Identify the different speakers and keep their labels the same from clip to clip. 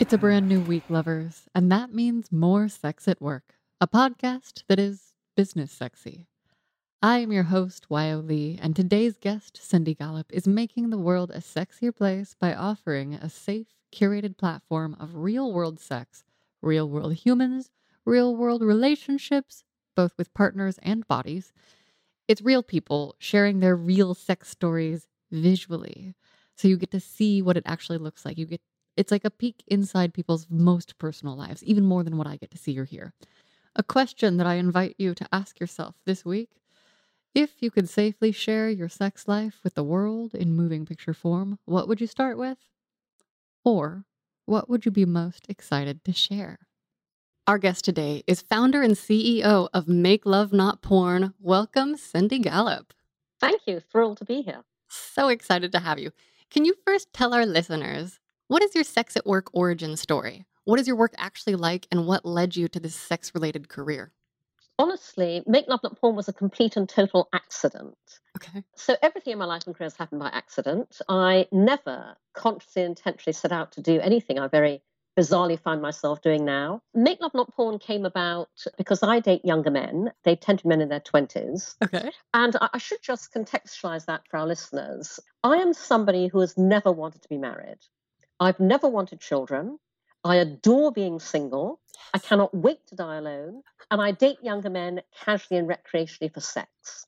Speaker 1: It's a brand new week, lovers, and that means more sex at work, a podcast that is business sexy. I am your host, Wyoh Lee, and today's guest, Cindy Gallop, is making the world a sexier place by offering a safe, curated platform of real world sex, real world humans, real world relationships, both with partners and bodies. It's real people sharing their real sex stories visually. So you get to see what it actually looks like. You get it's like a peek inside people's most personal lives, even more than what I get to see or hear. A question that I invite you to ask yourself this week if you could safely share your sex life with the world in moving picture form, what would you start with? Or what would you be most excited to share? Our guest today is founder and CEO of Make Love Not Porn. Welcome, Cindy Gallop.
Speaker 2: Thank you. Thrilled to be here.
Speaker 1: So excited to have you. Can you first tell our listeners what is your sex at work origin story? What is your work actually like, and what led you to this sex related career?
Speaker 2: Honestly, Make Love Not Porn was a complete and total accident.
Speaker 1: Okay.
Speaker 2: So everything in my life and career has happened by accident. I never consciously, intentionally set out to do anything I very bizarrely find myself doing now. Make Love Not Porn came about because I date younger men. They tend to be men in their 20s.
Speaker 1: Okay.
Speaker 2: And I should just contextualize that for our listeners. I am somebody who has never wanted to be married. I've never wanted children. I adore being single. I cannot wait to die alone. And I date younger men casually and recreationally for sex.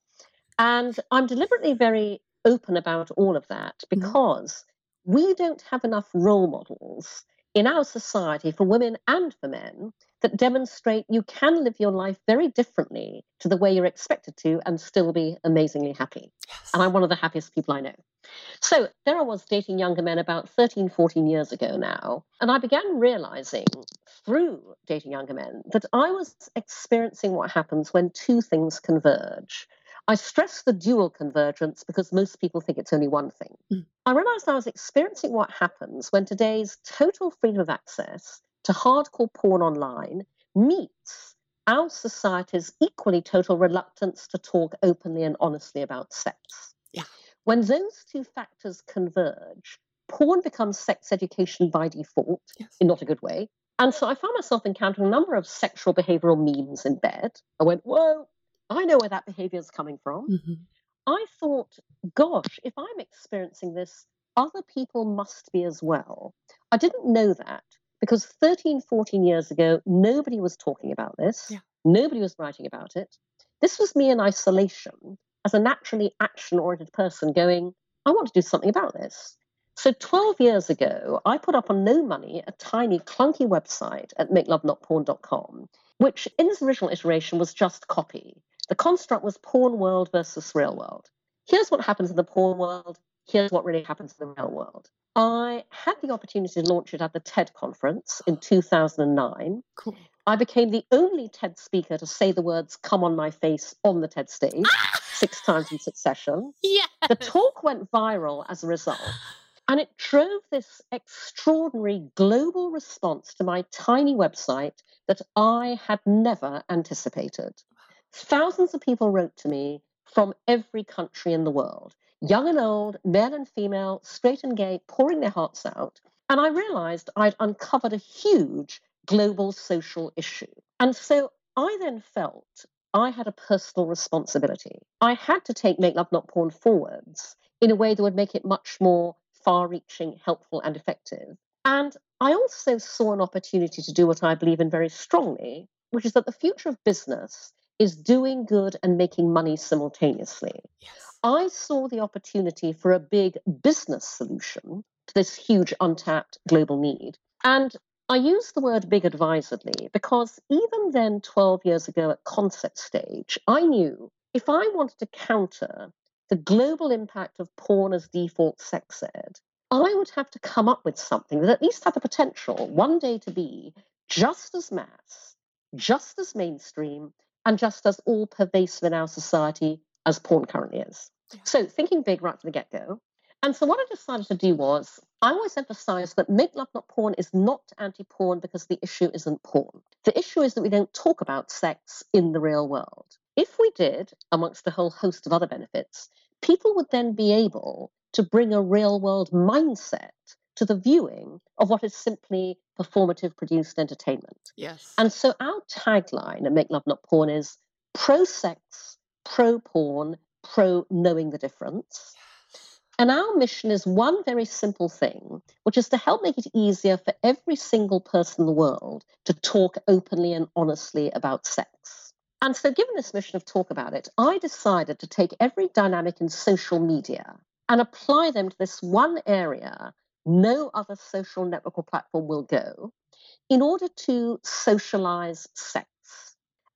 Speaker 2: And I'm deliberately very open about all of that mm-hmm. because we don't have enough role models in our society for women and for men that demonstrate you can live your life very differently to the way you're expected to and still be amazingly happy. Yes. And I'm one of the happiest people I know. So there I was dating younger men about 13, 14 years ago now. And I began realizing through dating younger men that I was experiencing what happens when two things converge. I stress the dual convergence because most people think it's only one thing. Mm. I realized I was experiencing what happens when today's total freedom of access to hardcore porn online meets our society's equally total reluctance to talk openly and honestly about sex.
Speaker 1: Yeah.
Speaker 2: When those two factors converge, porn becomes sex education by default yes. in not a good way. And so I found myself encountering a number of sexual behavioral memes in bed. I went, whoa, I know where that behavior is coming from. Mm-hmm. I thought, gosh, if I'm experiencing this, other people must be as well. I didn't know that because 13, 14 years ago, nobody was talking about this.
Speaker 1: Yeah.
Speaker 2: Nobody was writing about it. This was me in isolation as a naturally action oriented person going, I want to do something about this. So 12 years ago, I put up on no money a tiny, clunky website at makelovenotporn.com, which in its original iteration was just copy. The construct was porn world versus real world. Here's what happens in the porn world. Here's what really happens in the real world. I had the opportunity to launch it at the TED conference in 2009.
Speaker 1: Cool.
Speaker 2: I became the only TED speaker to say the words come on my face on the TED stage ah! six times in succession.
Speaker 1: Yeah.
Speaker 2: The talk went viral as a result. And it drove this extraordinary global response to my tiny website that I had never anticipated. Thousands of people wrote to me from every country in the world, young and old, male and female, straight and gay, pouring their hearts out. And I realized I'd uncovered a huge global social issue. And so I then felt I had a personal responsibility. I had to take Make Love Not Porn forwards in a way that would make it much more far reaching, helpful, and effective. And I also saw an opportunity to do what I believe in very strongly, which is that the future of business is doing good and making money simultaneously.
Speaker 1: Yes.
Speaker 2: I saw the opportunity for a big business solution to this huge untapped global need. And I use the word big advisedly because even then, 12 years ago at concept stage, I knew if I wanted to counter the global impact of porn as default sex ed, I would have to come up with something that at least had the potential one day to be just as mass, just as mainstream, and just as all pervasive in our society as porn currently is.
Speaker 1: Yeah.
Speaker 2: So, thinking big right from the get go. And so, what I decided to do was, I always emphasize that Make Love Not Porn is not anti porn because the issue isn't porn. The issue is that we don't talk about sex in the real world. If we did, amongst a whole host of other benefits, people would then be able to bring a real world mindset to the viewing of what is simply performative produced entertainment.
Speaker 1: Yes.
Speaker 2: And so our tagline at Make Love Not Porn is pro sex, pro porn, pro knowing the difference. And our mission is one very simple thing, which is to help make it easier for every single person in the world to talk openly and honestly about sex. And so, given this mission of talk about it, I decided to take every dynamic in social media and apply them to this one area no other social network or platform will go in order to socialize sex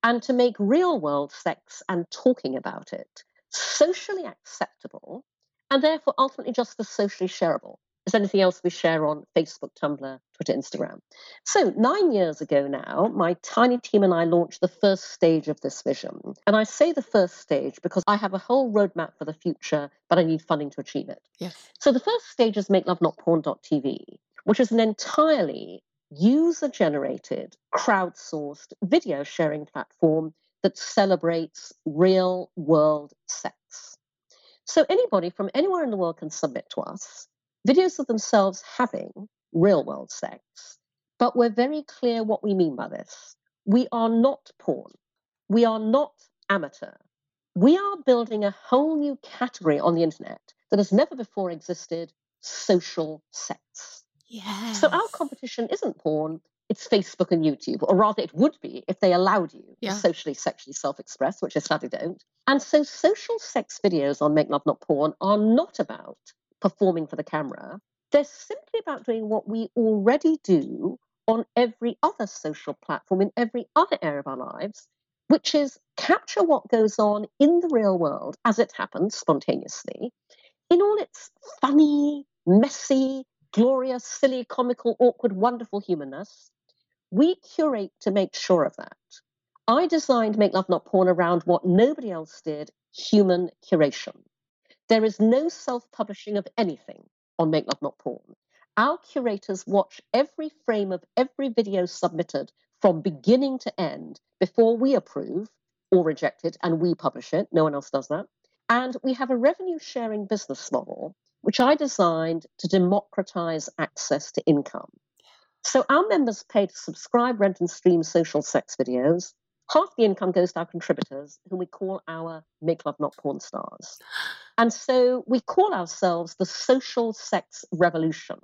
Speaker 2: and to make real world sex and talking about it socially acceptable and therefore ultimately just as socially shareable as anything else we share on Facebook, Tumblr, Twitter, Instagram. So, nine years ago now, my tiny team and I launched the first stage of this vision. And I say the first stage because I have a whole roadmap for the future, but I need funding to achieve it.
Speaker 1: Yes.
Speaker 2: So, the first stage is makelovenotporn.tv, which is an entirely user generated, crowdsourced video sharing platform that celebrates real world sex. So, anybody from anywhere in the world can submit to us videos of themselves having real world sex, but we're very clear what we mean by this. We are not porn. We are not amateur. We are building a whole new category on the internet that has never before existed social sex.
Speaker 1: Yes.
Speaker 2: So our competition isn't porn, it's Facebook and YouTube, or rather, it would be if they allowed you
Speaker 1: Yeah.
Speaker 2: to socially, sexually self express, which they sadly don't. And so social sex videos on Make Love Not Porn are not about performing for the camera. They're simply about doing what we already do on every other social platform in every other area of our lives, which is capture what goes on in the real world as it happens spontaneously in all its funny, messy, glorious, silly, comical, awkward, wonderful humanness. We curate to make sure of that. I designed Make Love Not Porn around what nobody else did human curation. There is no self publishing of anything on Make Love Not Porn. Our curators watch every frame of every video submitted from beginning to end before we approve or reject it and we publish it. No one else does that. And we have a revenue sharing business model, which I designed to democratize access to income. So our members pay to subscribe, rent, and stream social sex videos, half the income goes to our contributors, whom we call our Make Love Not Porn stars. And so we call ourselves the social sex revolution.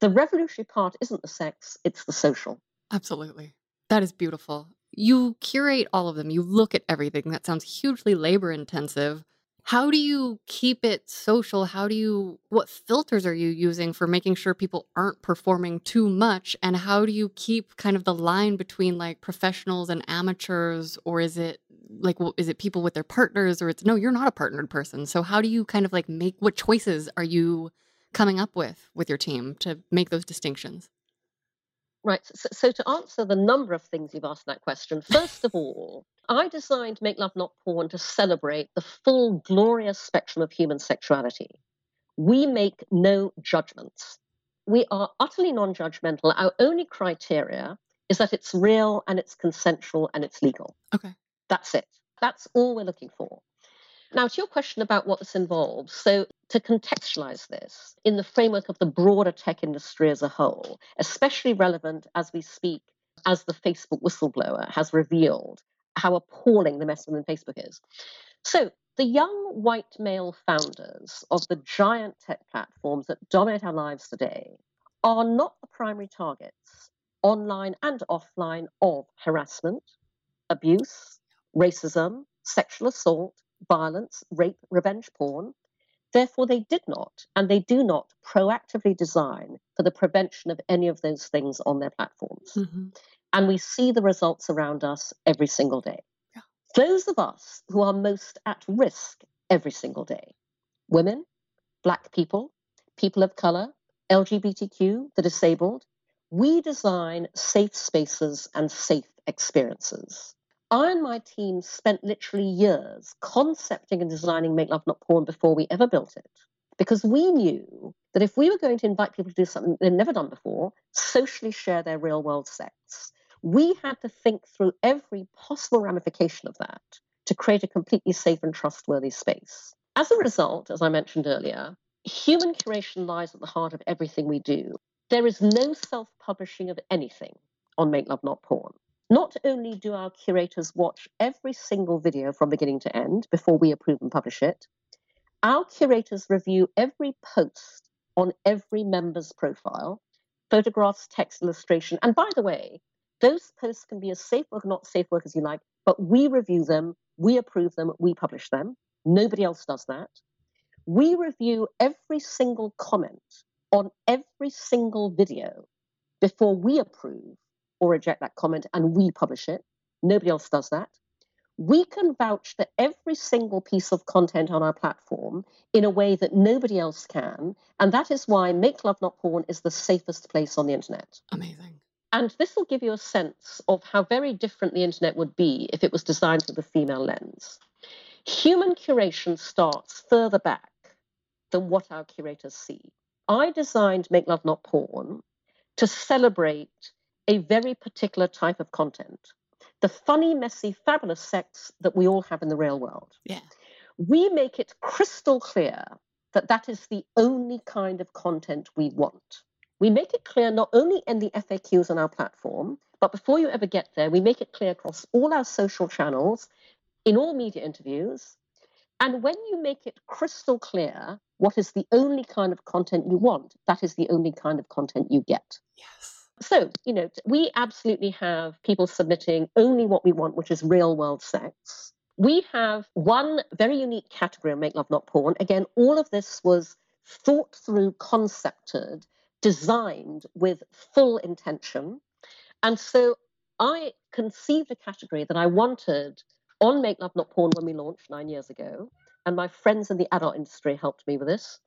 Speaker 2: The revolutionary part isn't the sex, it's the social.
Speaker 1: Absolutely. That is beautiful. You curate all of them, you look at everything. That sounds hugely labor intensive. How do you keep it social? How do you, what filters are you using for making sure people aren't performing too much? And how do you keep kind of the line between like professionals and amateurs? Or is it like, is it people with their partners or it's no, you're not a partnered person. So how do you kind of like make, what choices are you coming up with with your team to make those distinctions?
Speaker 2: Right. So, so, to answer the number of things you've asked that question, first of all, I designed Make Love Not Porn to celebrate the full glorious spectrum of human sexuality. We make no judgments. We are utterly non judgmental. Our only criteria is that it's real and it's consensual and it's legal.
Speaker 1: Okay.
Speaker 2: That's it. That's all we're looking for. Now, to your question about what this involves, so to contextualize this in the framework of the broader tech industry as a whole, especially relevant as we speak, as the Facebook whistleblower has revealed how appalling the mess within Facebook is. So, the young white male founders of the giant tech platforms that dominate our lives today are not the primary targets, online and offline, of harassment, abuse, racism, sexual assault, violence, rape, revenge porn. Therefore, they did not and they do not proactively design for the prevention of any of those things on their platforms. Mm-hmm. And we see the results around us every single day. Yeah. Those of us who are most at risk every single day women, black people, people of color, LGBTQ, the disabled we design safe spaces and safe experiences. I and my team spent literally years concepting and designing Make Love Not Porn before we ever built it. Because we knew that if we were going to invite people to do something they've never done before, socially share their real world sex, we had to think through every possible ramification of that to create a completely safe and trustworthy space. As a result, as I mentioned earlier, human curation lies at the heart of everything we do. There is no self publishing of anything on Make Love Not Porn. Not only do our curators watch every single video from beginning to end before we approve and publish it, our curators review every post on every member's profile, photographs, text, illustration. And by the way, those posts can be as safe work or not safe work as you like, but we review them, we approve them, we publish them. Nobody else does that. We review every single comment on every single video before we approve or reject that comment and we publish it. Nobody else does that. We can vouch for every single piece of content on our platform in a way that nobody else can. And that is why Make Love Not Porn is the safest place on the internet.
Speaker 1: Amazing.
Speaker 2: And this will give you a sense of how very different the internet would be if it was designed with the female lens. Human curation starts further back than what our curators see. I designed Make Love Not Porn to celebrate a very particular type of content the funny, messy, fabulous sex that we all have in the real world.
Speaker 1: Yeah.
Speaker 2: We make it crystal clear that that is the only kind of content we want. We make it clear not only in the FAQs on our platform, but before you ever get there, we make it clear across all our social channels, in all media interviews. And when you make it crystal clear what is the only kind of content you want, that is the only kind of content you get.
Speaker 1: Yes.
Speaker 2: So, you know, we absolutely have people submitting only what we want, which is real world sex. We have one very unique category of Make Love Not Porn. Again, all of this was thought through, concepted, designed with full intention. And so I conceived a category that I wanted on Make Love Not Porn when we launched nine years ago. And my friends in the adult industry helped me with this.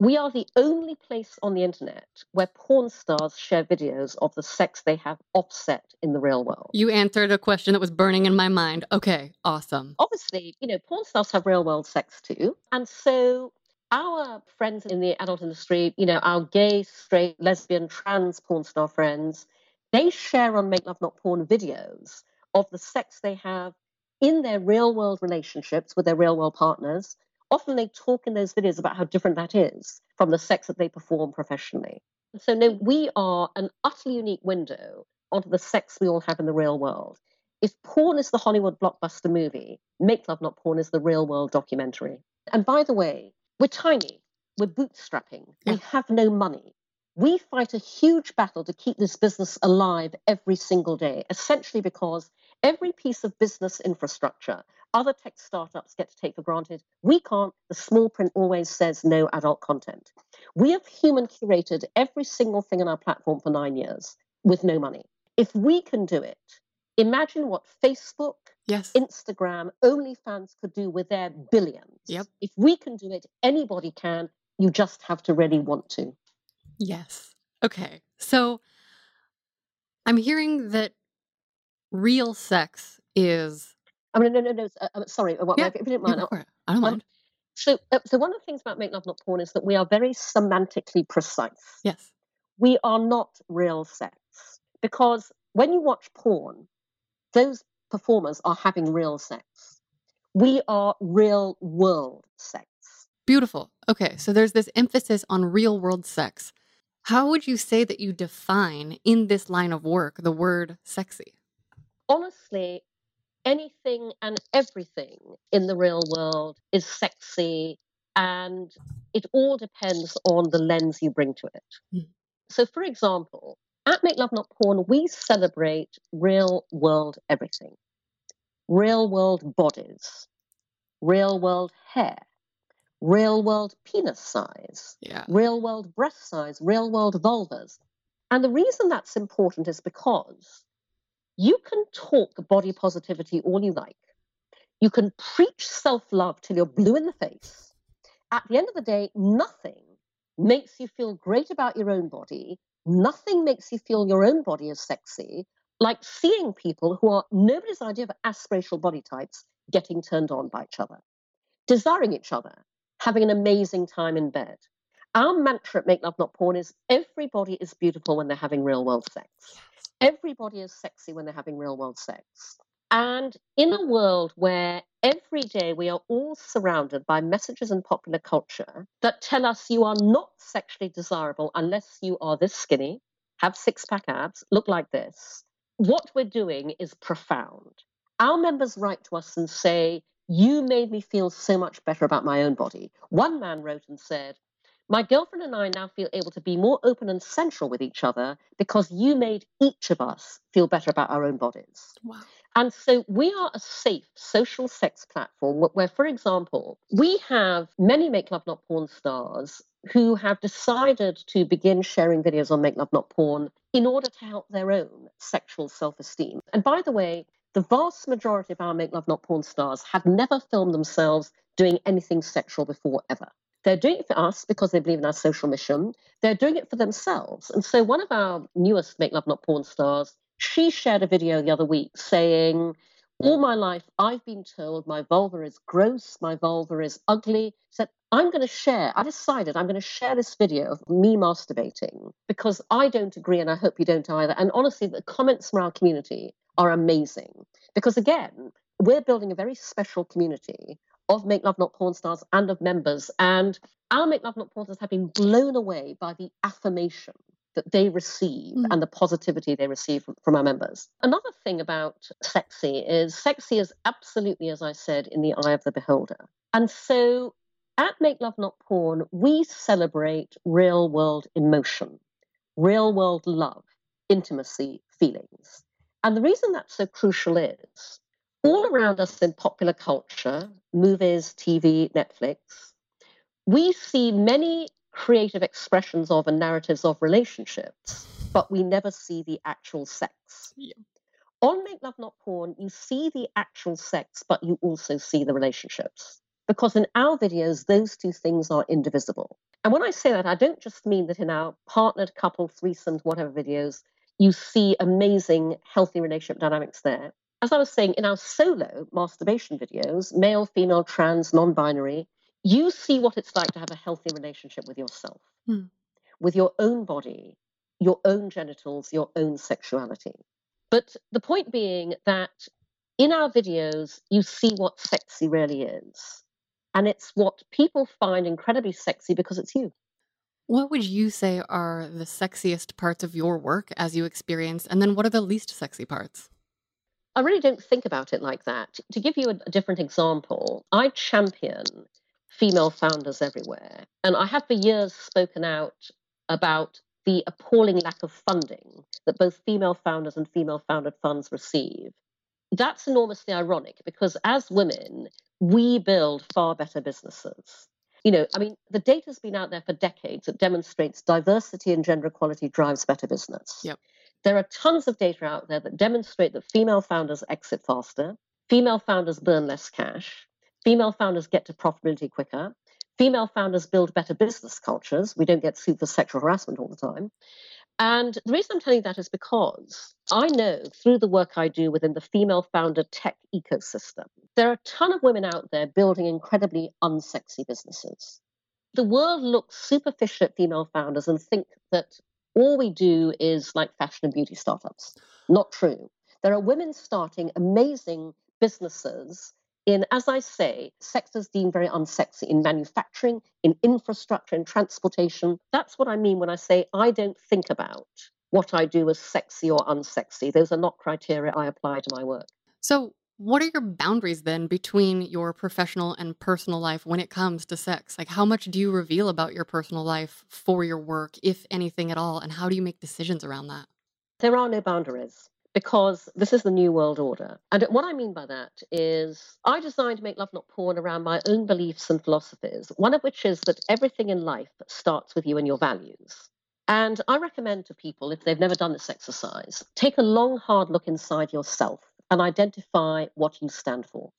Speaker 2: We are the only place on the internet where porn stars share videos of the sex they have offset in the real world.
Speaker 1: You answered a question that was burning in my mind. Okay, awesome.
Speaker 2: Obviously, you know, porn stars have real world sex too. And so our friends in the adult industry, you know, our gay, straight, lesbian, trans porn star friends, they share on Make Love Not Porn videos of the sex they have in their real world relationships with their real world partners often they talk in those videos about how different that is from the sex that they perform professionally. So, no, we are an utterly unique window onto the sex we all have in the real world. If porn is the Hollywood blockbuster movie, Make Love Not Porn is the real world documentary. And by the way, we're tiny, we're bootstrapping,
Speaker 1: Yeah.
Speaker 2: we have no money. We fight a huge battle to keep this business alive every single day, essentially because every piece of business infrastructure other tech startups get to take for granted. We can't. The small print always says no adult content. We have human curated every single thing on our platform for nine years with no money. If we can do it, imagine what Facebook,
Speaker 1: Yes.
Speaker 2: Instagram, OnlyFans could do with their billions.
Speaker 1: Yep.
Speaker 2: If we can do it, anybody can. You just have to really want to.
Speaker 1: Yes. Okay. So I'm hearing that real sex is.
Speaker 2: I mean, no, no, no. Uh, uh, sorry, uh, what,
Speaker 1: Yeah,
Speaker 2: if you didn't mind,
Speaker 1: go. I don't
Speaker 2: um,
Speaker 1: mind.
Speaker 2: So, uh, so one of the things about Make Love Not Porn is that we are very semantically precise.
Speaker 1: Yes.
Speaker 2: We are not real sex because when you watch porn, those performers are having real sex. We are real world sex.
Speaker 1: Beautiful. Okay. So there's this emphasis on real world sex. How would you say that you define in this line of work the word sexy?
Speaker 2: Honestly, anything and everything in the real world is sexy, and it all depends on the lens you bring to it.
Speaker 1: Mm.
Speaker 2: So, for example, at Make Love Not Porn, we celebrate real world everything real world bodies, real world hair, real world penis size,
Speaker 1: Yeah.
Speaker 2: real world breast size, real world vulvas. And the reason that's important is because you can talk body positivity all you like. You can preach self love till you're blue in the face. At the end of the day, nothing makes you feel great about your own body. Nothing makes you feel your own body is sexy like seeing people who are nobody's idea of aspirational body types getting turned on by each other, desiring each other, having an amazing time in bed. Our mantra at Make Love Not Porn is everybody is beautiful when they're having real world sex. Everybody is sexy when they're having real world sex. And in a world where every day we are all surrounded by messages in popular culture that tell us you are not sexually desirable unless you are this skinny, have six pack abs, look like this, what we're doing is profound. Our members write to us and say, You made me feel so much better about my own body. One man wrote and said, My girlfriend and I now feel able to be more open and central with each other because you made each of us feel better about our own bodies.
Speaker 1: Wow.
Speaker 2: And so we are a safe social sex platform where, for example, we have many Make Love Not Porn stars who have decided to begin sharing videos on Make Love Not Porn in order to help their own sexual self esteem. And by the way, the vast majority of our Make Love Not Porn stars have never filmed themselves doing anything sexual before ever. They're doing it for us because they believe in our social mission. They're doing it for themselves. And so one of our newest Make Love Not Porn stars, she shared a video the other week saying, all my life, I've been told my vulva is gross, my vulva is ugly. Said, I'm going to share, I decided I'm going to share this video of me masturbating because I don't agree and I hope you don't either. And honestly, the comments from our community are amazing because, again, we're building a very special community of Make Love Not Porn stars and of members. And our Make Love Not Porn stars have been blown away by the affirmation that they receive
Speaker 1: Mm.
Speaker 2: and the positivity they receive from, from our members. Another thing about sexy is sexy is absolutely, as I said, in the eye of the beholder. And so at Make Love Not Porn, we celebrate real world emotion, real world love, intimacy, feelings. And the reason that's so crucial is all around us in popular culture, movies, TV, Netflix, we see many creative expressions of and narratives of relationships, but we never see the actual sex.
Speaker 1: Yeah.
Speaker 2: On Make Love Not Porn, you see the actual sex, but you also see the relationships. Because in our videos, those two things are indivisible. And when I say that, I don't just mean that in our partnered couple, threesomes, whatever videos, you see amazing, healthy relationship dynamics there. As I was saying, in our solo masturbation videos, male, female, trans, non binary, you see what it's like to have a healthy relationship with yourself,
Speaker 1: Hmm.
Speaker 2: with your own body, your own genitals, your own sexuality. But the point being that in our videos, you see what sexy really is. And it's what people find incredibly sexy because it's you.
Speaker 1: What would you say are the sexiest parts of your work as you experience? And then what are the least sexy parts?
Speaker 2: I really don't think about it like that. To give you a, different example, I champion female founders everywhere. And I have for years spoken out about the appalling lack of funding that both female founders and female founded funds receive. That's enormously ironic because as women, we build far better businesses. You know, I mean, the data's been out there for decades that demonstrates diversity and gender equality drives better business.
Speaker 1: Yep.
Speaker 2: There are tons of data out there that demonstrate that female founders exit faster, female founders burn less cash, female founders get to profitability quicker, female founders build better business cultures. We don't get sued for sexual harassment all the time. And the reason I'm telling you that is because I know through the work I do within the female founder tech ecosystem, there are a ton of women out there building incredibly unsexy businesses. The world looks superficial at female founders and think that all we do is like fashion and beauty startups. Not true. There are women starting amazing businesses in, as I say, sectors deemed very unsexy in manufacturing, in infrastructure, in transportation. That's what I mean when I say I don't think about what I do as sexy or unsexy. Those are not criteria I apply to my work.
Speaker 1: So, what are your boundaries then between your professional and personal life when it comes to sex? Like, how much do you reveal about your personal life for your work, if anything at all? And how do you make decisions around that?
Speaker 2: There are no boundaries because this is the new world order. And what I mean by that is I designed Make Love Not Porn around my own beliefs and philosophies, one of which is that everything in life starts with you and your values. And I recommend to people, if they've never done this exercise, take a long, hard look inside yourself and identify what you stand for,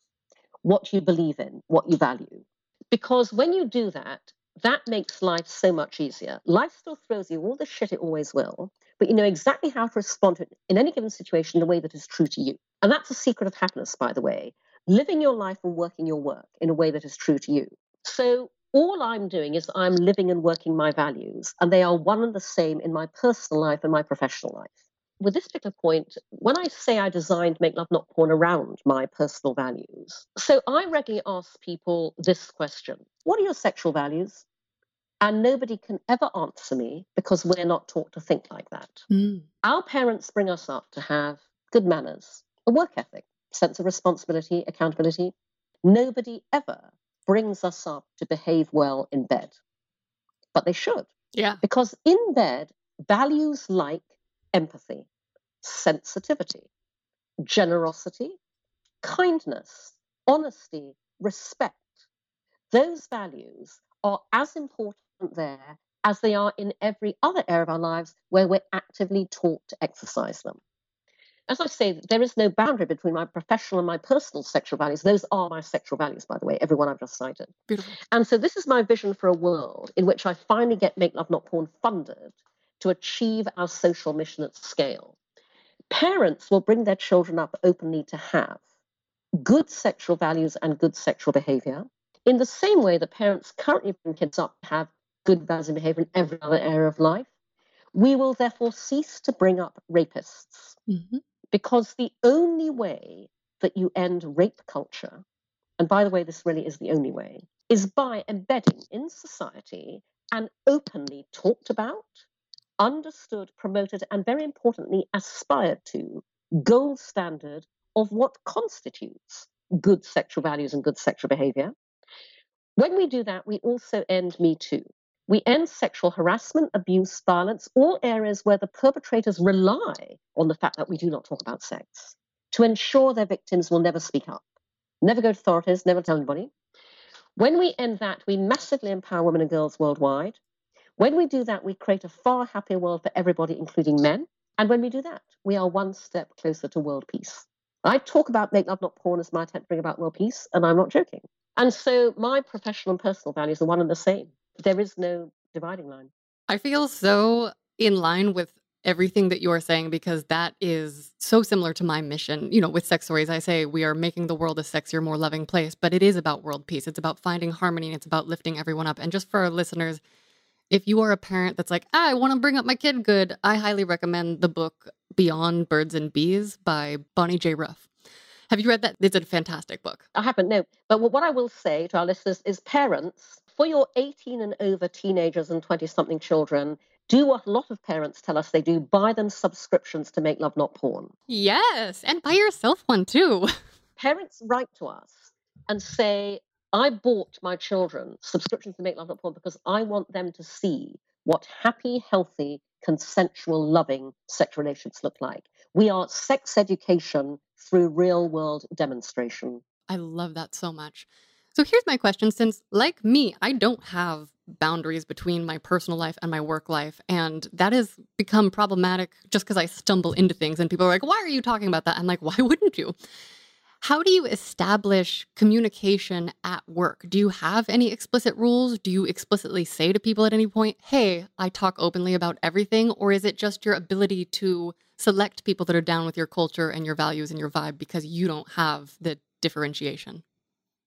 Speaker 2: what you believe in, what you value. Because when you do that, that makes life so much easier. Life still throws you all the shit it always will, but you know exactly how to respond to it in any given situation in a way that is true to you. And that's a secret of happiness, by the way, living your life and working your work in a way that is true to you. So all I'm doing is I'm living and working my values, and they are one and the same in my personal life and my professional life. With this particular point, when I say I designed Make Love Not Porn around my personal values, so I regularly ask people this question What are your sexual values? And nobody can ever answer me because we're not taught to think like that.
Speaker 1: Mm.
Speaker 2: Our parents bring us up to have good manners, a work ethic, sense of responsibility, accountability. Nobody ever brings us up to behave well in bed, but they should.
Speaker 1: Yeah.
Speaker 2: Because in bed, values like empathy, sensitivity, generosity, kindness, honesty, respect, those values are as important there as they are in every other area of our lives where we're actively taught to exercise them. As I say, there is no boundary between my professional and my personal sexual values. Those are my sexual values, by the way, everyone I've just cited.
Speaker 1: Beautiful.
Speaker 2: And so this is my vision for a world in which I finally get Make Love Not Porn funded to achieve our social mission at scale. Parents will bring their children up openly to have good sexual values and good sexual behavior, in the same way that parents currently bring kids up to have good values and behavior in every other area of life, we will therefore cease to bring up rapists.
Speaker 1: Mm-hmm.
Speaker 2: Because the only way that you end rape culture, and by the way, this really is the only way, is by embedding in society an openly talked about, understood, promoted, and very importantly, aspired to gold standard of what constitutes good sexual values and good sexual behavior. When we do that, we also end Me Too. We end sexual harassment, abuse, violence, all areas where the perpetrators rely on the fact that we do not talk about sex to ensure their victims will never speak up, never go to authorities, never tell anybody. When we end that, we massively empower women and girls worldwide. When we do that, we create a far happier world for everybody, including men. And when we do that, we are one step closer to world peace. I talk about make love not porn as my attempt to bring about world peace, and I'm not joking. And so my professional and personal values are one and the same. There is no dividing line.
Speaker 1: I feel so in line with everything that you are saying because that is so similar to my mission. You know, with Sex Stories, I say we are making the world a sexier, more loving place, but it is about world peace. It's about finding harmony and it's about lifting everyone up. And just for our listeners, if you are a parent that's like, ah, I want to bring up my kid good, I highly recommend the book Beyond Birds and Bees by Bonnie J. Rough. Have you read that? It's a fantastic book.
Speaker 2: I haven't, no. But what I will say to our listeners is parents, for your 18 and over teenagers and 20 something children, do what a lot of parents tell us they do buy them subscriptions to make love not porn.
Speaker 1: Yes, and buy yourself one too.
Speaker 2: Parents write to us and say, I bought my children subscriptions to make love not porn because I want them to see what happy, healthy, consensual, loving sex relations look like. We are sex education through real world demonstration.
Speaker 1: I love that so much. So here's my question since, like me, I don't have boundaries between my personal life and my work life. And that has become problematic just because I stumble into things and people are like, why are you talking about that? I'm like, why wouldn't you? How do you establish communication at work? Do you have any explicit rules? Do you explicitly say to people at any point, hey, I talk openly about everything? Or is it just your ability to select people that are down with your culture and your values and your vibe because you don't have the differentiation?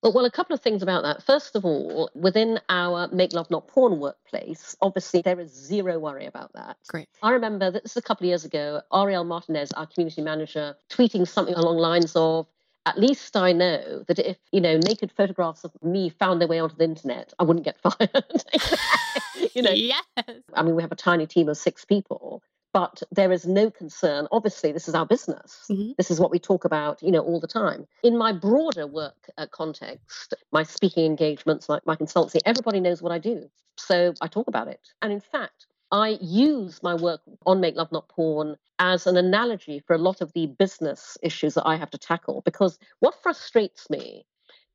Speaker 2: Well, well, a couple of things about that. First of all, within our Make Love Not Porn workplace, obviously there is zero worry about that.
Speaker 1: Great.
Speaker 2: I remember that this is a couple of years ago, Ariel Martinez, our community manager, tweeting something along lines of, at least I know that if, you know, naked photographs of me found their way onto the internet, I wouldn't get fired. you know,
Speaker 1: yes.
Speaker 2: I mean, we have a tiny team of six people, but there is no concern. Obviously, this is our business.
Speaker 1: Mhm.
Speaker 2: This is what we talk about, you know, all the time. In my broader work uh, context, my speaking engagements, like my consultancy, everybody knows what I do. So I talk about it. And in fact, I use my work on Make Love Not Porn as an analogy for a lot of the business issues that I have to tackle. Because what frustrates me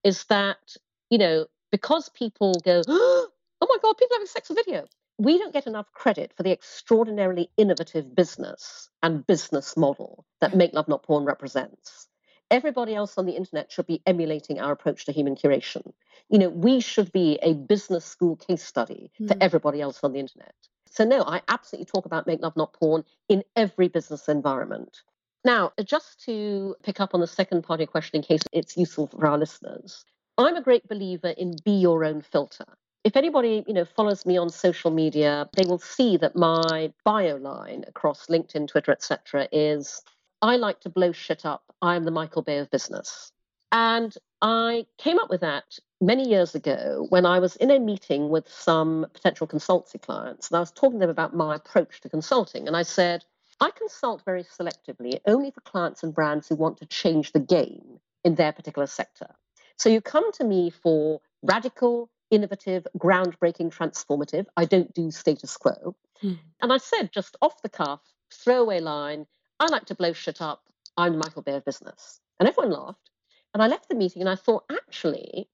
Speaker 2: is that, you know, because people go, oh my God, people having sex on video. We don't get enough credit for the extraordinarily innovative business and business model that Make Love Not Porn represents. Everybody else on the internet should be emulating our approach to human curation. You know, we should be a business school case study for
Speaker 1: Hmm.
Speaker 2: everybody else on the internet. So, no, I absolutely talk about Make Love Not Porn in every business environment. Now, just to pick up on the second part of your question, in case it's useful for our listeners, I'm a great believer in be your own filter. If anybody, you know, follows me on social media, they will see that my bio line across LinkedIn, Twitter, etc., is I like to blow shit up. I am the Michael Bay of business. And I came up with that many years ago when I was in a meeting with some potential consultancy clients. And I was talking to them about my approach to consulting. And I said, I consult very selectively only for clients and brands who want to change the game in their particular sector. So you come to me for radical, innovative, groundbreaking, transformative. I don't do status quo.
Speaker 1: Hmm.
Speaker 2: And I said, just off the cuff, throwaway line, I like to blow shit up. I'm Michael Bay of business. And everyone laughed. And I left the meeting and I thought, actually,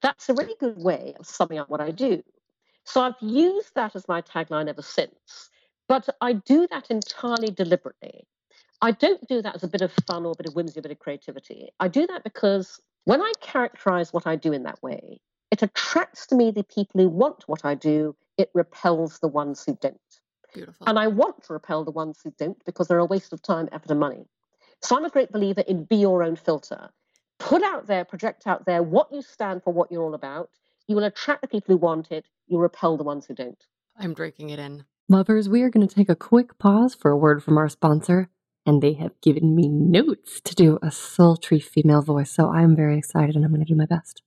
Speaker 2: that's a really good way of summing up what I do. So I've used that as my tagline ever since. But I do that entirely deliberately. I don't do that as a bit of fun or a bit of whimsy, a bit of creativity. I do that because when I characterize what I do in that way, it attracts to me the people who want what I do, it repels the ones who don't.
Speaker 1: Beautiful.
Speaker 2: And I want to repel the ones who don't because they're a waste of time, effort, and money. So I'm a great believer in be your own filter. Put out there, project out there what you stand for, what you're all about. You will attract the people who want it, you repel the ones who don't.
Speaker 1: I'm drinking it in.
Speaker 3: Lovers, we are going to take a quick pause for a word from our sponsor, and they have given me notes to do a sultry female voice, so I'm very excited and I'm going to do my best.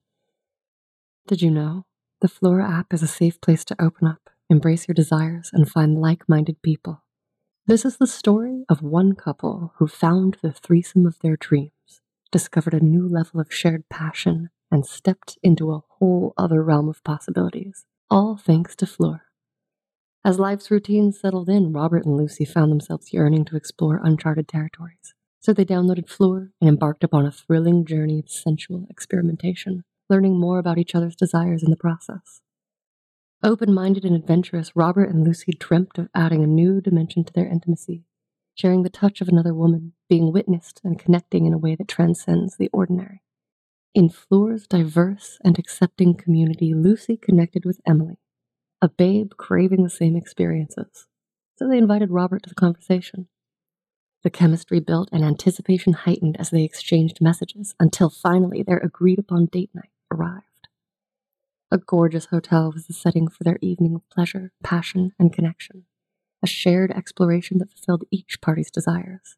Speaker 3: Did you know the Flora app is a safe place to open up, embrace your desires, and find like minded people? This is the story of one couple who found the threesome of their dreams, discovered a new level of shared passion, and stepped into a whole other realm of possibilities, all thanks to Flora. As life's routines settled in, Robert and Lucy found themselves yearning to explore uncharted territories. So they downloaded Fleur and embarked upon a thrilling journey of sensual experimentation, learning more about each other's desires in the process. Open minded and adventurous, Robert and Lucy dreamt of adding a new dimension to their intimacy, sharing the touch of another woman, being witnessed and connecting in a way that transcends the ordinary. In Fleur's diverse and accepting community, Lucy connected with Emily, a babe craving the same experiences. So they invited Robert to the conversation. The chemistry built and anticipation heightened as they exchanged messages until finally their agreed upon date night arrived. A gorgeous hotel was the setting for their evening of pleasure, passion, and connection, a shared exploration that fulfilled each party's desires.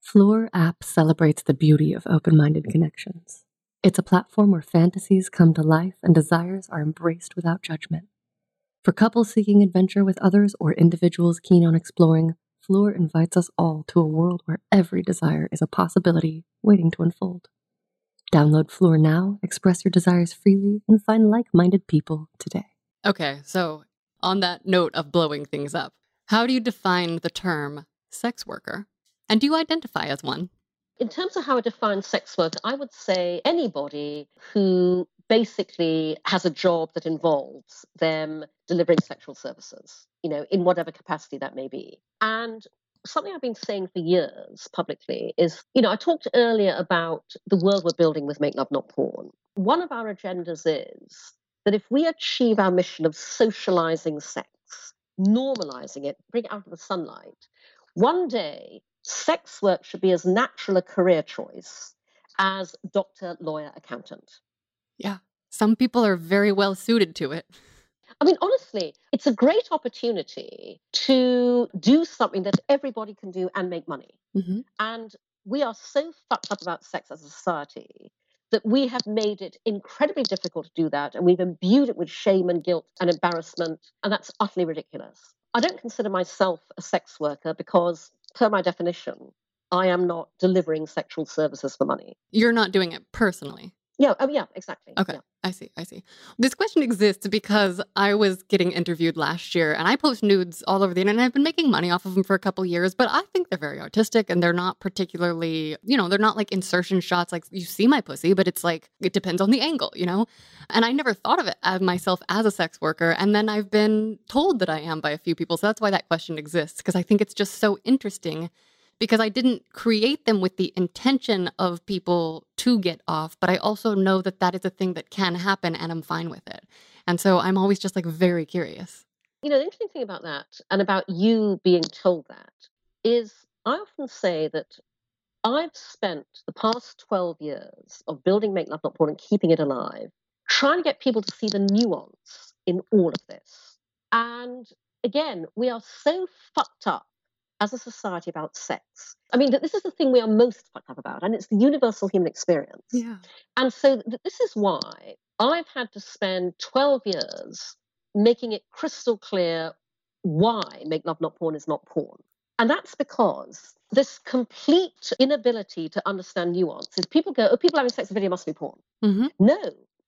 Speaker 3: Floor app celebrates the beauty of open minded connections. It's a platform where fantasies come to life and desires are embraced without judgment. For couples seeking adventure with others or individuals keen on exploring, Floor invites us all to a world where every desire is a possibility waiting to unfold. Download Floor now, express your desires freely, and find like minded people today.
Speaker 1: Okay, so on that note of blowing things up, how do you define the term sex worker? And do you identify as one?
Speaker 2: In terms of how I define sex work, I would say anybody who basically has a job that involves them delivering sexual services, you know, in whatever capacity that may be. And something I've been saying for years publicly is, you know, I talked earlier about the world we're building with Make Love Not Porn. One of our agendas is that if we achieve our mission of socializing sex, normalizing it, bring it out of the sunlight, one day sex work should be as natural a career choice as doctor, lawyer, accountant.
Speaker 1: Yeah. Some people are very well suited to it.
Speaker 2: I mean, honestly, it's a great opportunity to do something that everybody can do and make money.
Speaker 1: Mm-hmm.
Speaker 2: And we are so fucked up about sex as a society that we have made it incredibly difficult to do that. And we've imbued it with shame and guilt and embarrassment. And that's utterly ridiculous. I don't consider myself a sex worker because, per my definition, I am not delivering sexual services for money.
Speaker 1: You're not doing it personally.
Speaker 2: Yeah. Oh, yeah. Exactly.
Speaker 1: Okay.
Speaker 2: Yeah.
Speaker 1: I see. I see. This question exists because I was getting interviewed last year and I post nudes all over the internet. I've been making money off of them for a couple years, but I think they're very artistic and they're not particularly, you know, they're not like insertion shots like you see my pussy, but it's like it depends on the angle, you know? And I never thought of it as myself as a sex worker. And then I've been told that I am by a few people. So that's why that question exists because I think it's just so interesting because I didn't create them with the intention of people to get off, but I also know that that is a thing that can happen and I'm fine with it. And so I'm always just like very curious.
Speaker 2: You know, the interesting thing about that and about you being told that is I often say that I've spent the past 12 years of building Make Love Not Porn and keeping it alive, trying to get people to see the nuance in all of this. And again, we are so fucked up as a society about sex. I mean, this is the thing we are most fucked up about, and it's the universal human experience.
Speaker 1: Yeah.
Speaker 2: And so th- this is why I've had to spend 12 years making it crystal clear why Make Love Not Porn is not porn. And that's because this complete inability to understand nuances. People go, oh, people having sex on video must be porn.
Speaker 1: Mm-hmm.
Speaker 2: No,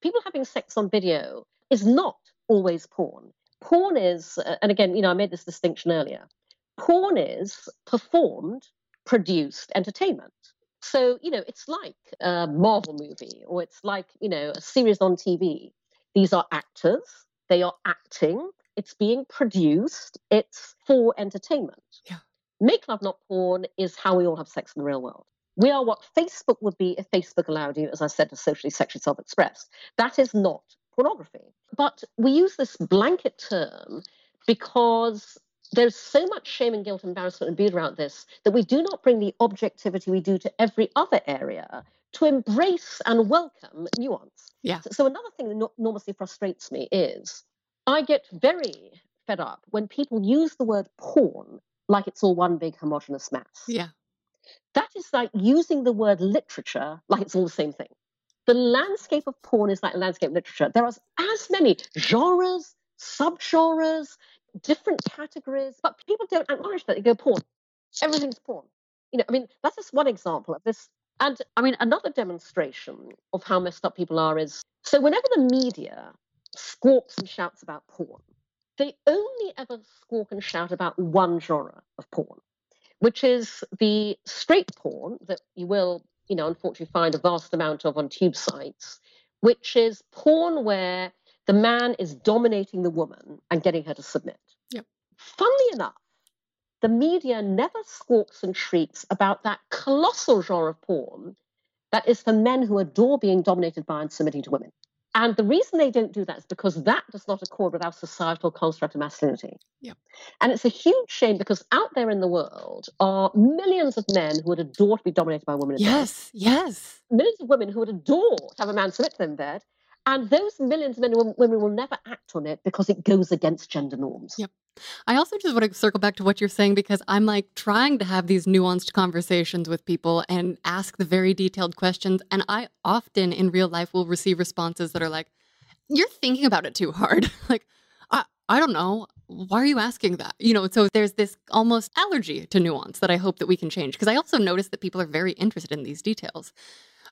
Speaker 2: people having sex on video is not always porn. Porn is, uh, and again, you know, I made this distinction earlier porn is performed, produced entertainment. So, you know, it's like a Marvel movie or it's like, you know, a series on TV. These are actors, they are acting, it's being produced, it's for entertainment.
Speaker 1: Yeah.
Speaker 2: Make Love Not Porn is how we all have sex in the real world. We are what Facebook would be if Facebook allowed you, as I said, to socially sexually self express. That is not pornography. But we use this blanket term because there's so much shame and guilt, embarrassment, and beauty around this that we do not bring the objectivity we do to every other area to embrace and welcome nuance.
Speaker 1: Yeah.
Speaker 2: So, so another thing that no- enormously frustrates me is I get very fed up when people use the word porn like it's all one big homogenous mass.
Speaker 1: Yeah.
Speaker 2: That is like using the word literature like it's all the same thing. The landscape of porn is like landscape of literature. There are as many genres, subgenres, different categories, but people don't acknowledge that. They go porn. Everything's porn. You know, I mean, that's just one example of this. And I mean, another demonstration of how messed up people are is so whenever the media squawks and shouts about porn, they only ever squawk and shout about one genre of porn, which is the straight porn that you will, you know, unfortunately find a vast amount of on tube sites, which is porn where the man is dominating the woman and getting her to submit.
Speaker 1: Yep.
Speaker 2: Funnily enough, the media never squawks and shrieks about that colossal genre of porn that is for men who adore being dominated by and submitting to women. And the reason they don't do that is because that does not accord with our societal construct of masculinity.
Speaker 1: Yep.
Speaker 2: And it's a huge shame because out there in the world are millions of men who would adore to be dominated by woman in bed.
Speaker 1: Yes. Yes.
Speaker 2: Millions of women who would adore to have a man submit to them in bed. And those millions of men and women will never act on it because it goes against gender norms.
Speaker 1: Yep. I also just want to circle back to what you're saying because I'm like trying to have these nuanced conversations with people and ask the very detailed questions. And I often in real life will receive responses that are like, you're thinking about it too hard. like, I, I don't know. Why are you asking that? You know, so there's this almost allergy to nuance that I hope that we can change because I also notice that people are very interested in these details.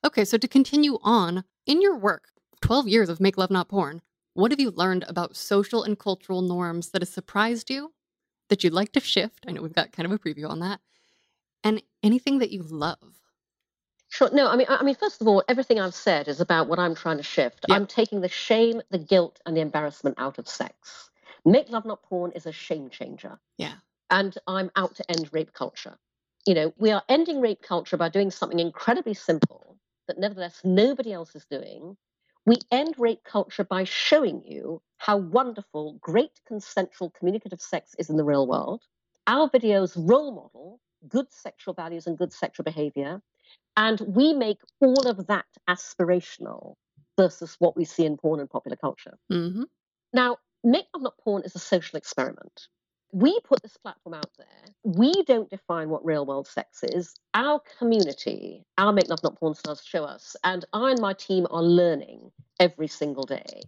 Speaker 1: Okay, so to continue on, in your work, 12 years of Make Love Not Porn, what have you learned about social and cultural norms that has surprised you, that you'd like to shift? I know we've got kind of a preview on that. And anything that you love?
Speaker 2: Sure. No, I mean, I mean, first of all, everything I've said is about what I'm trying to shift. Yep. I'm taking the shame, the guilt, and the embarrassment out of sex. Make love not porn is a shame changer.
Speaker 1: Yeah.
Speaker 2: And I'm out to end rape culture. You know, we are ending rape culture by doing something incredibly simple that nevertheless nobody else is doing, we end rape culture by showing you how wonderful, great consensual communicative sex is in the real world. Our videos role model good sexual values and good sexual behavior. And we make all of that aspirational versus what we see in porn and popular culture.
Speaker 1: Mm-hmm.
Speaker 2: Now, Make Love Not Porn is a social experiment. We put this platform out there. We don't define what real world sex is. Our community, our Make Love Not Porn stars show us. And I and my team are learning every single day.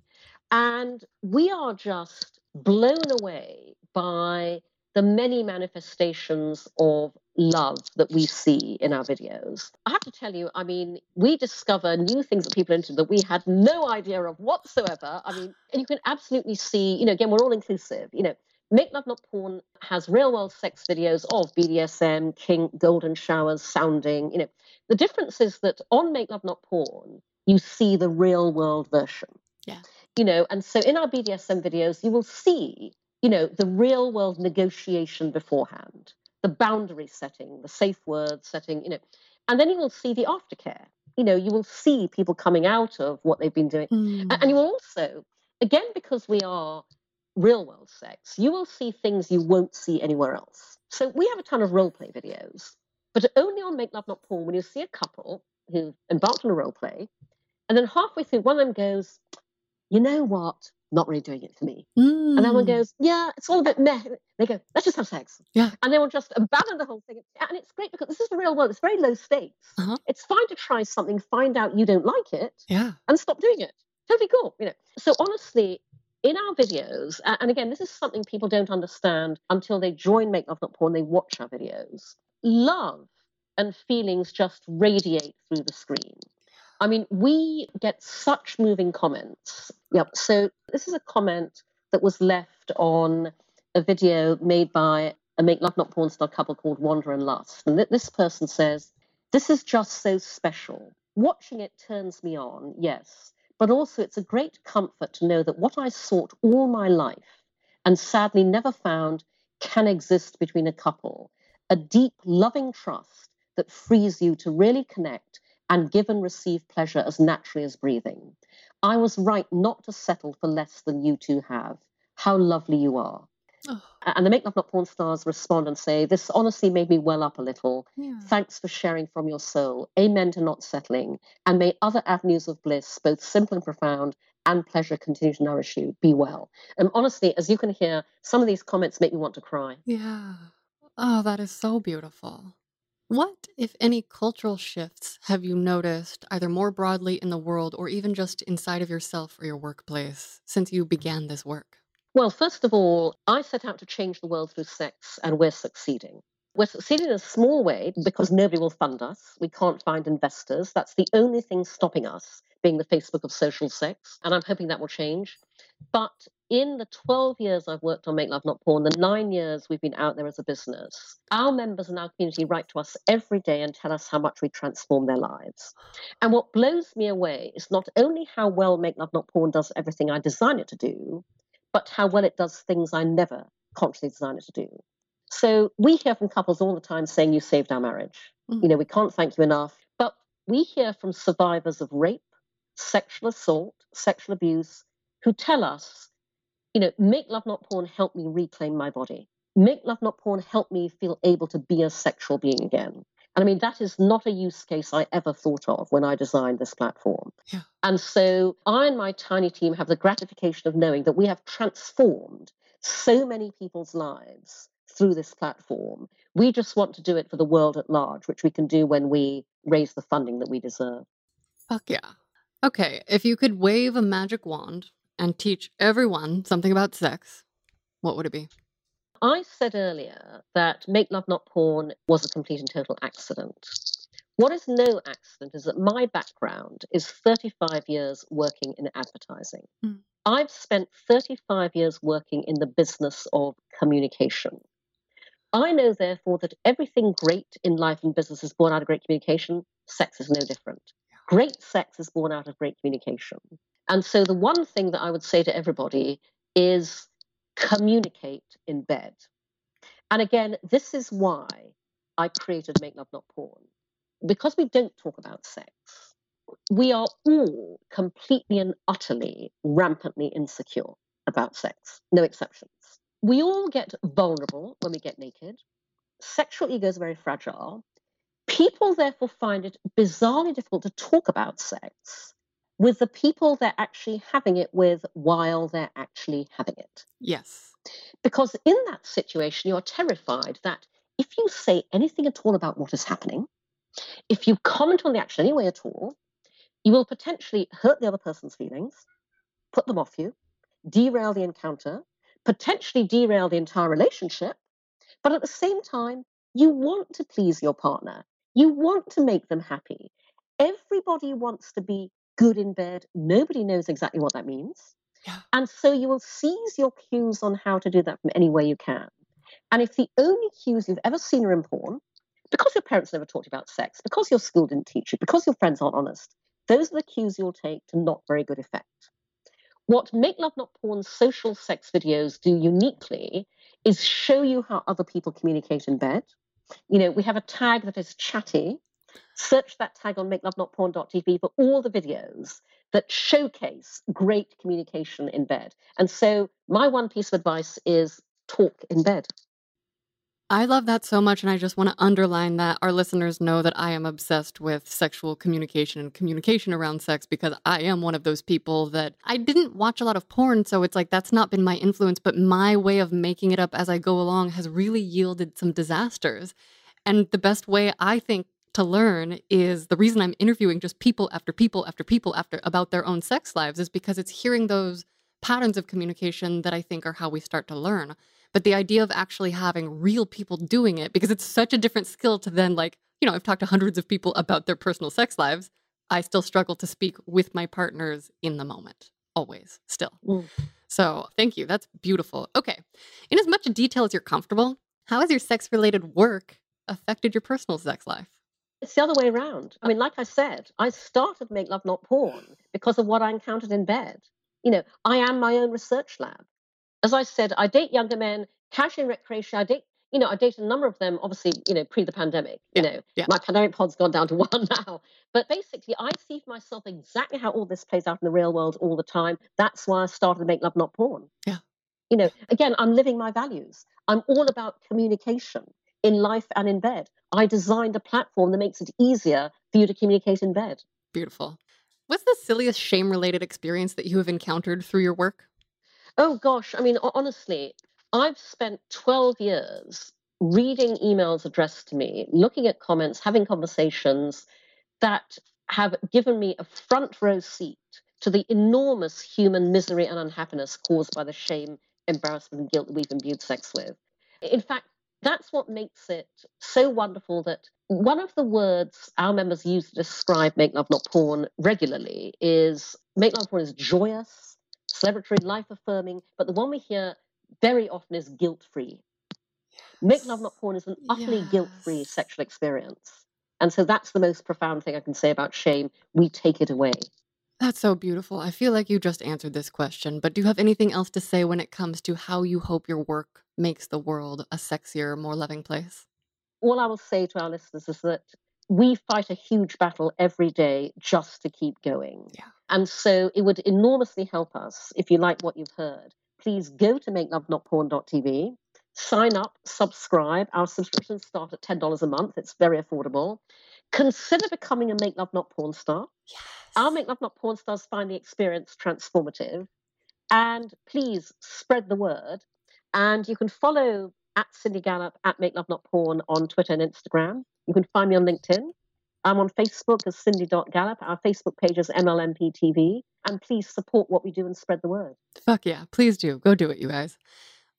Speaker 2: And we are just blown away by the many manifestations of love that we see in our videos. I have to tell you, I mean, we discover new things that people into that we had no idea of whatsoever. I mean, and you can absolutely see, you know, again, we're all inclusive. You know, Make Love Not Porn has real world sex videos of BDSM, kink, golden showers, sounding. You know, the difference is that on Make Love Not Porn, you see the real world version.
Speaker 1: Yeah.
Speaker 2: You know, and so in our BDSM videos, you will see, you know, the real world negotiation beforehand, the boundary setting, the safe word setting, you know, and then you will see the aftercare. You know, you will see people coming out of what they've been doing.
Speaker 1: Mm.
Speaker 2: And you will also, again, because we are real world sex, you will see things you won't see anywhere else. So we have a ton of role play videos, but only on Make Love Not Porn when you see a couple who embarked on a role play, and then halfway through, one of them goes, "You know what? Not really doing it for me."
Speaker 1: Mm.
Speaker 2: And then one goes, "Yeah, it's all a bit meh." They go, "Let's just have sex."
Speaker 1: Yeah.
Speaker 2: And they will just abandon the whole thing, and it's great because this is the real world. It's very low stakes.
Speaker 1: Uh-huh.
Speaker 2: It's fine to try something, find out you don't like it,
Speaker 1: Yeah.
Speaker 2: and stop doing it. Totally cool, you know. So honestly, in our videos, and again, this is something people don't understand until they join Make Love Not Porn, they watch our videos. Love and feelings just radiate through the screen. I mean, we get such moving comments. Yep. So this is a comment that was left on a video made by a Make Love Not Porn star couple called Wander and Lust. And this person says, This is just so special. Watching it turns me on, yes but also it's a great comfort to know that what I sought all my life and sadly never found can exist between a couple a deep, loving trust that frees you to really connect and give and receive pleasure as naturally as breathing. I was right not to settle for less than you two have. How lovely you are.
Speaker 1: Oh.
Speaker 2: And the Make Love Not Porn stars respond and say, This honestly made me well up a little.
Speaker 1: Yeah.
Speaker 2: Thanks for sharing from your soul. Amen to not settling. And may other avenues of bliss, both simple and profound, and pleasure continue to nourish you. Be well. And honestly, as you can hear, some of these comments make me want to cry.
Speaker 1: Yeah. Oh, that is so beautiful. What, if any, cultural shifts have you noticed, either more broadly in the world or even just inside of yourself or your workplace, since you began this work?
Speaker 2: Well, first of all, I set out to change the world through sex, and we're succeeding. We're succeeding in a small way because nobody will fund us. We can't find investors. That's the only thing stopping us being the Facebook of social sex. And I'm hoping that will change. But in the 12 years I've worked on Make Love Not Porn, the nine years we've been out there as a business, our members and our community write to us every day and tell us how much we transform their lives. And what blows me away is not only how well Make Love Not Porn does everything I design it to do, but how well it does things I never consciously designed it to do. So we hear from couples all the time saying, You saved our marriage.
Speaker 1: Mm.
Speaker 2: You know, we can't thank you enough. But we hear from survivors of rape, sexual assault, sexual abuse, who tell us, you know, make love not porn help me reclaim my body. Make love not porn help me feel able to be a sexual being again. I mean, that is not a use case I ever thought of when I designed this platform.
Speaker 1: Yeah.
Speaker 2: And so I and my tiny team have the gratification of knowing that we have transformed so many people's lives through this platform. We just want to do it for the world at large, which we can do when we raise the funding that we deserve.
Speaker 1: Fuck yeah. Okay, if you could wave a magic wand and teach everyone something about sex, what would it be?
Speaker 2: I said earlier that Make Love Not Porn was a complete and total accident. What is no accident is that my background is 35 years working in advertising.
Speaker 1: Mm.
Speaker 2: I've spent 35 years working in the business of communication. I know, therefore, that everything great in life and business is born out of great communication. Sex is no different. Great sex is born out of great communication. And so, the one thing that I would say to everybody is communicate in bed. And again, this is why I created Make Love Not Porn. Because we don't talk about sex, we are all completely and utterly rampantly insecure about sex, no exceptions. We all get vulnerable when we get naked. Sexual ego is very fragile. People therefore find it bizarrely difficult to talk about sex with the people they're actually having it with while they're actually having it.
Speaker 1: Yes.
Speaker 2: Because in that situation, you're terrified that if you say anything at all about what is happening, if you comment on the action anyway at all, you will potentially hurt the other person's feelings, put them off you, derail the encounter, potentially derail the entire relationship. But at the same time, you want to please your partner. You want to make them happy. Everybody wants to be good in bed. Nobody knows exactly what that means.
Speaker 1: Yeah.
Speaker 2: And so you will seize your cues on how to do that from any way you can. And if the only cues you've ever seen are in porn, because your parents never taught you about sex, because your school didn't teach you, because your friends aren't honest, those are the cues you'll take to not very good effect. What Make Love Not Porn social sex videos do uniquely is show you how other people communicate in bed. You know, we have a tag that is chatty, Search that tag on makelovenotporn.tv for all the videos that showcase great communication in bed. And so, my one piece of advice is talk in bed.
Speaker 1: I love that so much. And I just want to underline that our listeners know that I am obsessed with sexual communication and communication around sex because I am one of those people that I didn't watch a lot of porn. So it's like that's not been my influence, but my way of making it up as I go along has really yielded some disasters. And the best way I think to learn is the reason I'm interviewing just people after people after people after about their own sex lives is because it's hearing those patterns of communication that I think are how we start to learn. But the idea of actually having real people doing it, because it's such a different skill to then, like, you know, I've talked to hundreds of people about their personal sex lives. I still struggle to speak with my partners in the moment, always, still.
Speaker 2: Mm.
Speaker 1: So thank you. That's beautiful. Okay. In as much detail as you're comfortable, how has your sex related work affected your personal sex life?
Speaker 2: It's the other way around. I uh mean, like I said, I started Make Love Not Porn because of what I encountered in bed. You know, I am my own research lab. As I said, I date younger men, casually in recreation. I date, you know, I date a number of them, obviously, you know, pre the pandemic. You know,
Speaker 1: yeah.
Speaker 2: my pandemic pod's gone down to one now. But basically, I see for myself exactly how all this plays out in the real world all the time. That's why I started Make Love Not Porn.
Speaker 1: Yeah.
Speaker 2: You know, again, I'm living my values. I'm all about communication in life and in bed. I designed a platform that makes it easier for you to communicate in bed.
Speaker 1: Beautiful. What's the silliest shame related experience that you have encountered through your work?
Speaker 2: Oh, gosh. I mean, honestly, I've spent 12 years reading emails addressed to me, looking at comments, having conversations that have given me a front row seat to the enormous human misery and unhappiness caused by the shame, embarrassment, and guilt that we've imbued sex with. In fact, that's what makes it so wonderful that one of the words our members use to describe Make Love Not Porn regularly is Make Love Porn is joyous, celebratory, life affirming, but the one we hear very often is guilt free. Yes. Make Love Not Porn is an utterly yes. guilt free sexual experience. And so that's the most profound thing I can say about shame. We take it away.
Speaker 1: That's so beautiful. I feel like you just answered this question, but do you have anything else to say when it comes to how you hope your work makes the world a sexier, more loving place?
Speaker 2: All I will say to our listeners is that we fight a huge battle every day just to keep going.
Speaker 1: Yeah.
Speaker 2: And so it would enormously help us if you like what you've heard. Please go to makelovenotporn.tv, sign up, subscribe. Our subscriptions start at $10 a month. It's very affordable. Consider becoming a Make Love Not Porn star.
Speaker 1: Yes.
Speaker 2: Our Make Love Not Porn stars find the experience transformative. And please spread the word. And you can follow at Cindy Gallop at Make Love Not Porn on Twitter and Instagram. You can find me on LinkedIn. I'm on Facebook as Cindy.Gallop. Our Facebook page is MLNP TV. And please support what we do and spread the word.
Speaker 1: Fuck yeah. Please do. Go do it, you guys.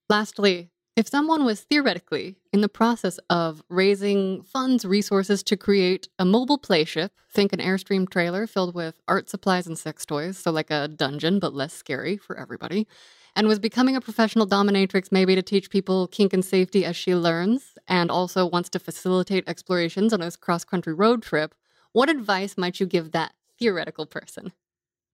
Speaker 1: Lastly, if someone was theoretically in the process of raising funds, resources to create a mobile playship, think an Airstream trailer filled with art supplies and sex toys, so like a dungeon but less scary for everybody, and was becoming a professional dominatrix maybe to teach people kink and safety as she learns, and also wants to facilitate explorations on a cross country road trip, what advice might you give that theoretical person?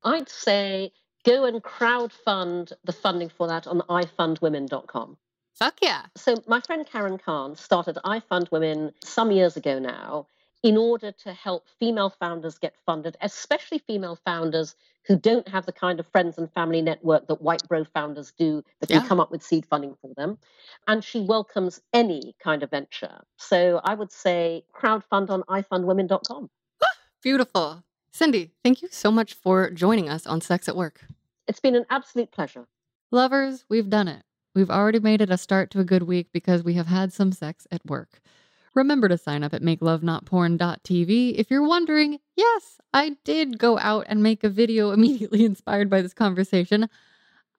Speaker 2: I'd say go and crowdfund the funding for that on ifundwomen.com.
Speaker 1: Fuck yeah.
Speaker 2: So, my friend Karen Cahn started I Fund Women some years ago now in order to help female founders get funded, especially female founders who don't have the kind of friends and family network that white bro founders do that
Speaker 1: Yeah.
Speaker 2: can come up with seed funding for them. And she welcomes any kind of venture. So, I would say crowdfund on ifundwomen.com.
Speaker 1: Beautiful. Cindy, thank you so much for joining us on Sex at Work.
Speaker 2: It's been an absolute pleasure.
Speaker 1: Lovers, we've done it. We've already made it a start to a good week because we have had some sex at work. Remember to sign up at makelovenotporn.tv. If you're wondering, yes, I did go out and make a video immediately inspired by this conversation.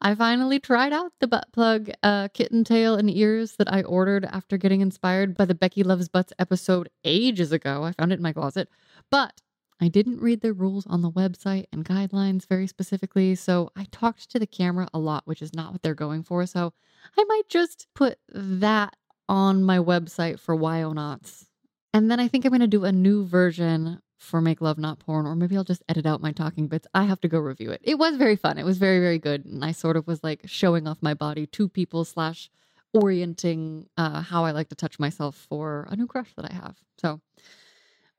Speaker 1: I finally tried out the butt plug uh, kitten tail and ears that I ordered after getting inspired by the Becky Loves Butts episode ages ago. I found it in my closet. But I didn't read the rules on the website and guidelines very specifically, so I talked to the camera a lot, which is not what they're going for. So I might just put that on my website for Wyonauts. And then I think I'm going to do a new version for Make Love Not Porn, or maybe I'll just edit out my talking bits. I have to go review it. It was very fun. It was very, very good. And I sort of was like showing off my body to people slash orienting uh, how I like to touch myself for a new crush that I have. So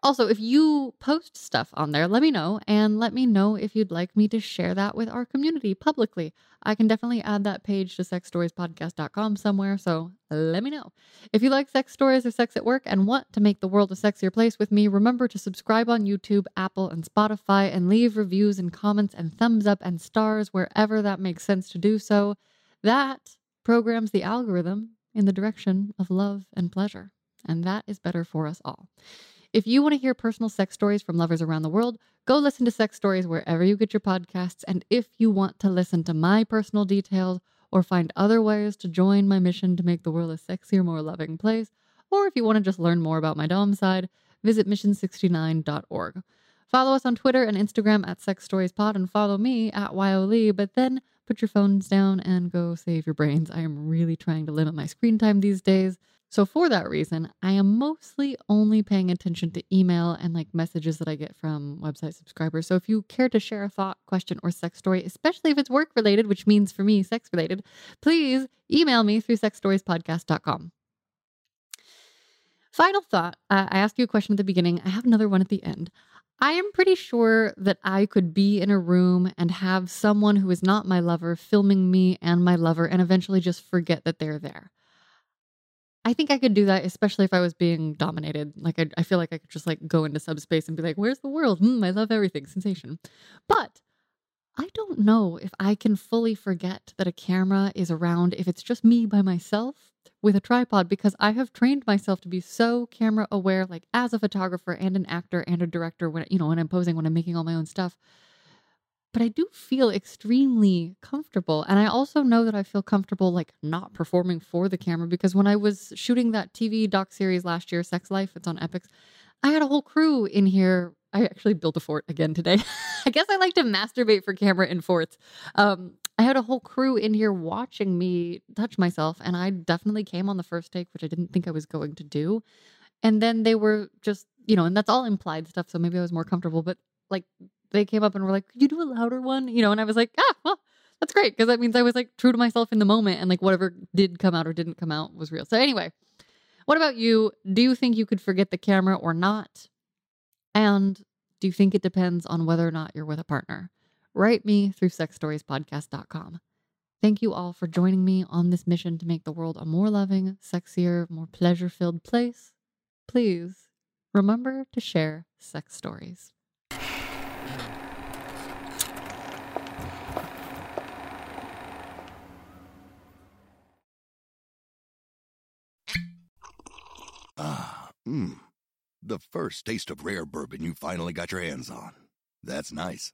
Speaker 1: also, if you post stuff on there, let me know and let me know if you'd like me to share that with our community publicly. I can definitely add that page to sexstoriespodcast.com somewhere, so let me know. If you like sex stories or sex at work and want to make the world a sexier place with me, remember to subscribe on YouTube, Apple, and Spotify and leave reviews and comments and thumbs up and stars wherever that makes sense to do so. That programs the algorithm in the direction of love and pleasure, and that is better for us all. If you want to hear personal sex stories from lovers around the world, go listen to Sex Stories wherever you get your podcasts. And if you want to listen to my personal details or find other ways to join my mission to make the world a sexier, more loving place, or if you want to just learn more about my Dom side, visit mission69.org. Follow us on Twitter and Instagram at Sex Stories Pod and follow me at Wyoh Lee, but then put your phones down and go save your brains. I am really trying to limit my screen time these days. So for that reason, I am mostly only paying attention to email and like messages that I get from website subscribers. So if you care to share a thought, question, or sex story, especially if it's work related, which means for me sex related, please email me through sexstoriespodcast.com. Final thought uh, I asked you a question at the beginning. I have another one at the end. I am pretty sure that I could be in a room and have someone who is not my lover filming me and my lover and eventually just forget that they're there. I think I could do that, especially if I was being dominated. Like, I, I feel like I could just like go into subspace and be like, where's the world? Mm, I love everything. Sensation. But I don't know if I can fully forget that a camera is around if it's just me by myself with a tripod because I have trained myself to be so camera aware, like as a photographer and an actor and a director when, you know, when I'm posing, when I'm making all my own stuff. But I do feel extremely comfortable. And I also know that I feel comfortable like not performing for the camera because when I was shooting that TV doc series last year, Sex Life, it's on Epix, I had a whole crew in here. I actually built a fort again today. I guess I like to masturbate for camera in forts. Um, I had a whole crew in here watching me touch myself, and I definitely came on the first take, which I didn't think I was going to do. And then they were just, you know, and that's all implied stuff. So maybe I was more comfortable, but like they came up and were like, Could you do a louder one? You know, and I was like, Ah, well, that's great. Cause that means I was like true to myself in the moment and like whatever did come out or didn't come out was real. So, anyway, what about you? Do you think you could forget the camera or not? And do you think it depends on whether or not you're with a partner? Write me through sexstoriespodcast.com. Thank you all for joining me on this mission to make the world a more loving, sexier, more pleasure filled place. Please remember to share sex stories.
Speaker 4: Ah, mmm. The first taste of rare bourbon you finally got your hands on. That's nice.